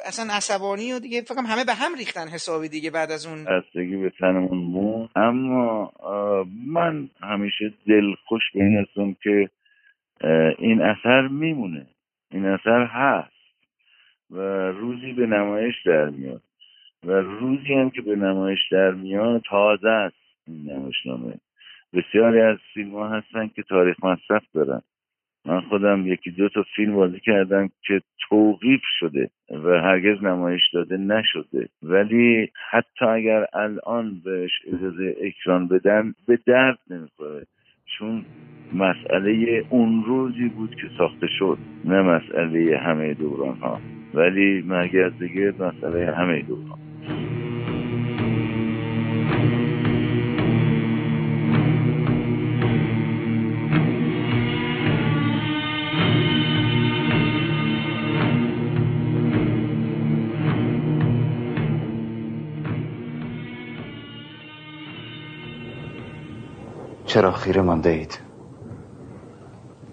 اصلا عصبانی و دیگه فکر همه به هم ریختن حسابی دیگه بعد از اون. خستگی به تنمون بود. اما من همیشه دلخوش به این هستم که این اثر میمونه. این اثر هست و روزی به نمایش در میاد. و روزی هم که به نمایش در میاد تازه است این نمایشنامه. بسیاری از فیلم ها هستن که تاریخ مصرف دارن. من خودم یکی دو تا فیلم بازی کردم که توقیف شده و هرگز نمایش داده نشده. ولی حتی اگر الان بهش اجازه اکران بدن به درد نمی‌خوره. چون مسئله اون روزی بود که ساخته شد نه مسئله همه دوران ها ولی مرگ دیگه مسئله همه دوران. چرا خیره مانده اید؟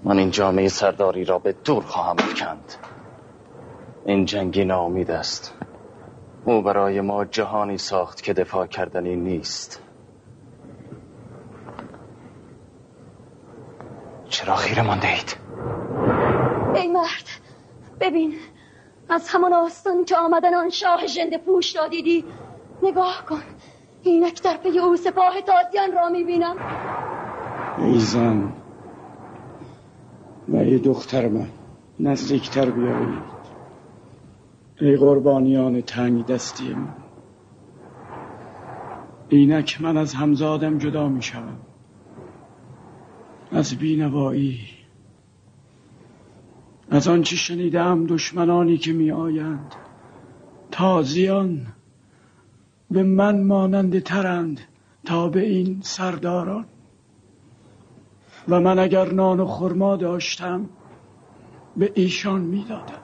من این جامعه سرداری را به دور خواهم کند این جنگی ناامید است. او برای ما جهانی ساخت که دفاع کردنی نیست. چرا خیره مانده اید ای مرد ببین از همان آستان که آمدن آن شاه جنده پوش را دیدی نگاه کن اینک در پی او سپاه تازیان را می‌بینم. ای زن و ای دختر من نزدیکتر بیایید. ای قربانیان تنگ دستی من اینک من از همزادم جدا می شوم از بینوایی. از آنچه شنیدم دشمنانی که می آیند تازیان به من مانند ترند تا به این سرداران. و من اگر نان و خرما داشتم به ایشان می‌دادم.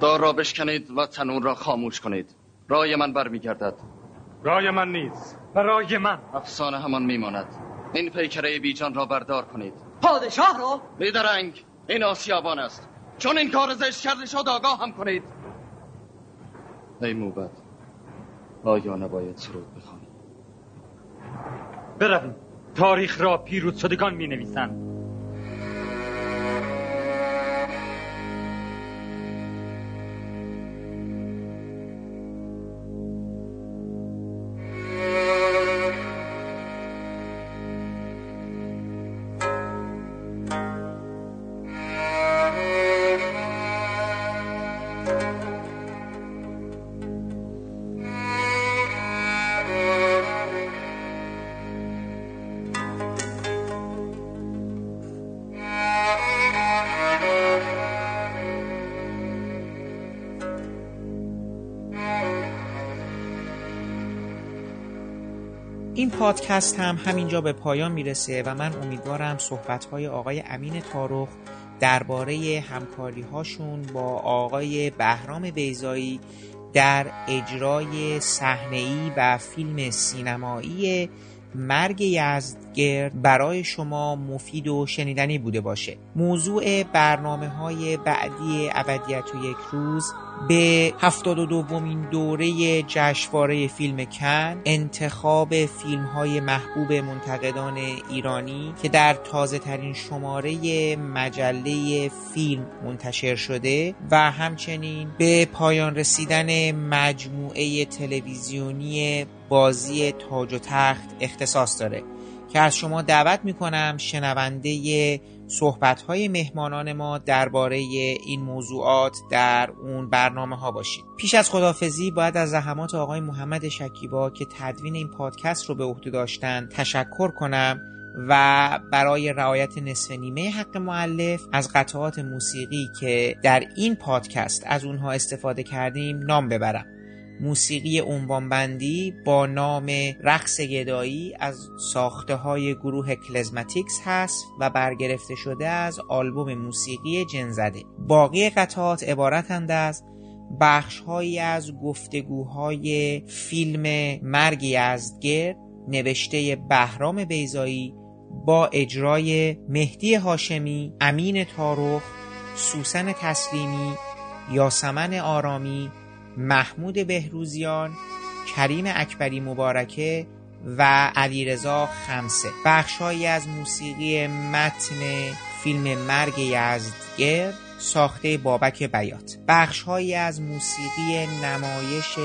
دار را بشکنید و تنون را خاموش کنید. رای من برمیگردد. رای من نیست. و رای من. افسانه همان میماند. این پیکره بیجان را بردار کنید. پادشاه را؟ بیدرنگ این آسیابان است. چون این کار زشت کرده شد آگاه هم کنید. ای موبت آیا نباید سرود بخوانی؟ برویم. تاریخ را پیروز شدگان می نویسند پادکست هم همینجا به پایان می‌رسه و من امیدوارم صحبتهای آقای امین تارخ درباره همکاری هاشون با آقای بهرام بیزایی در اجرای صحنه‌ای و فیلم سینمایی مرگ یزدگرد برای شما مفید و شنیدنی بوده باشه. موضوع برنامه های بعدی ابدیت و یک روز به هفتاد و دومین دوره جشنواره فیلم کن انتخاب فیلم های محبوب منتقدان ایرانی که در تازه ترین شماره مجله فیلم منتشر شده و همچنین به پایان رسیدن مجموعه تلویزیونی بازی تاج و تخت اختصاص داره. که از شما دعوت می‌کنم شنونده صحبت های مهمانان ما درباره این موضوعات در اون برنامه ها باشید. پیش از خدافزی باید از زحمات آقای محمد شکیبا که تدوین این پادکست رو به عهده داشتن تشکر کنم و برای رعایت نصف نیمه حق معلف از قطعات موسیقی که در این پادکست از اونها استفاده کردیم نام ببرم. موسیقی عنوانبندی با نام رقص گدایی از ساخته های گروه کلزماتیکس هست و برگرفته شده از آلبوم موسیقی جنزده. باقی قطعات عبارتند از بخش هایی از گفتگوهای فیلم مرگ یزدگرد نوشته بهرام بیزایی با اجرای مهدی هاشمی، امین تارخ، سوسن تسلیمی، یاسمن آرامی محمود بهروزیان کریم اکبری مبارکه و علیرضا خمسه. بخشهایی از موسیقی متن فیلم مرگ یزدگرد ساخته بابک بیات. بخشهایی از موسیقی نمایش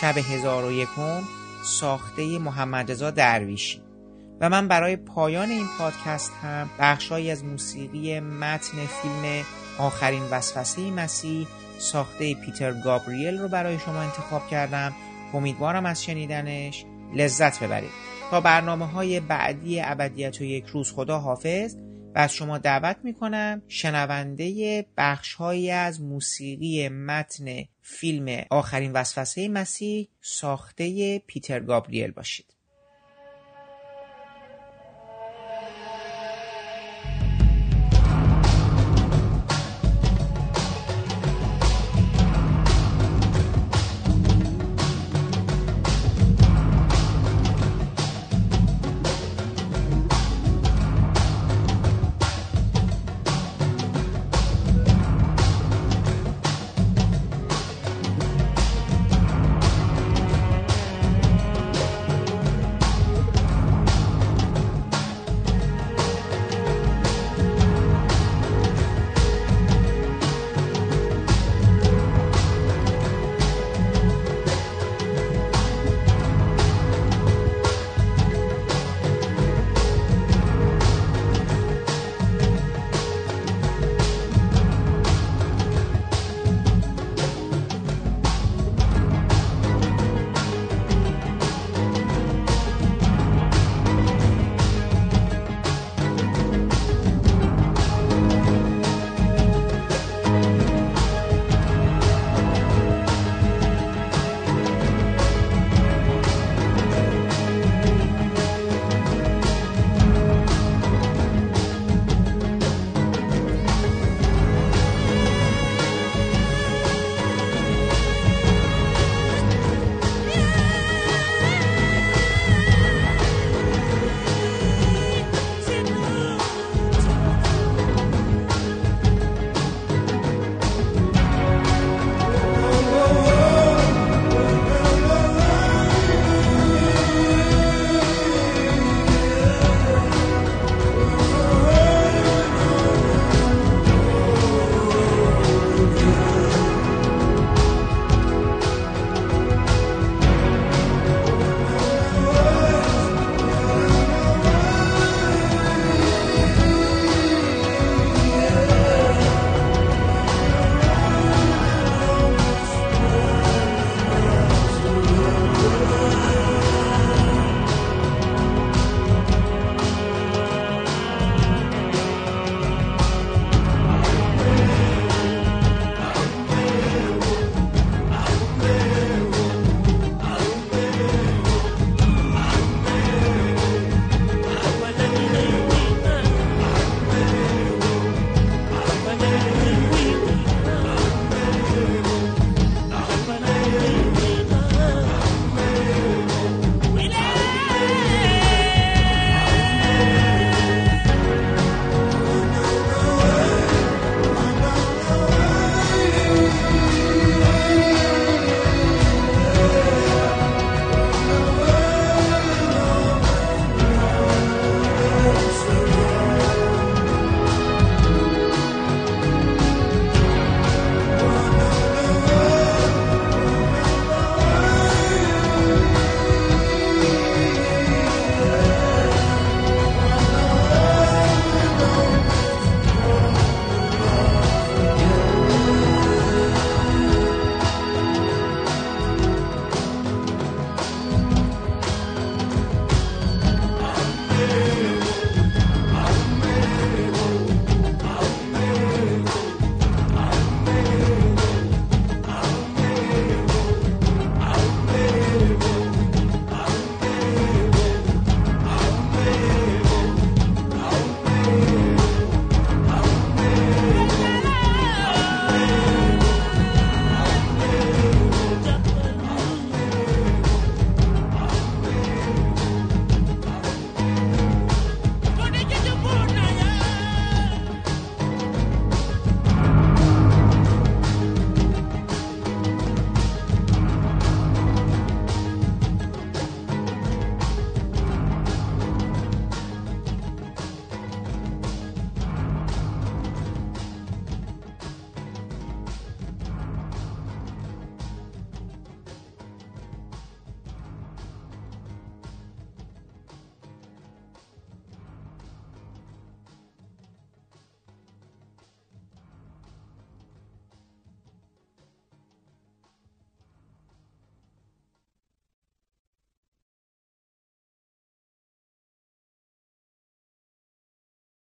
شب هزار و یکم ساخته محمد رضا درویشی. و من برای پایان این پادکست هم بخشهایی از موسیقی متن فیلم آخرین وسوسه مسیح ساخته پیتر گابریل رو برای شما انتخاب کردم. امیدوارم از شنیدنش لذت ببرید. تا برنامه های بعدی ابدیت و یک روز خدا حافظ و از شما دعوت می‌کنم شنونده بخشهایی از موسیقی متن فیلم آخرین وسوسه مسیح ساخته پیتر گابریل باشید.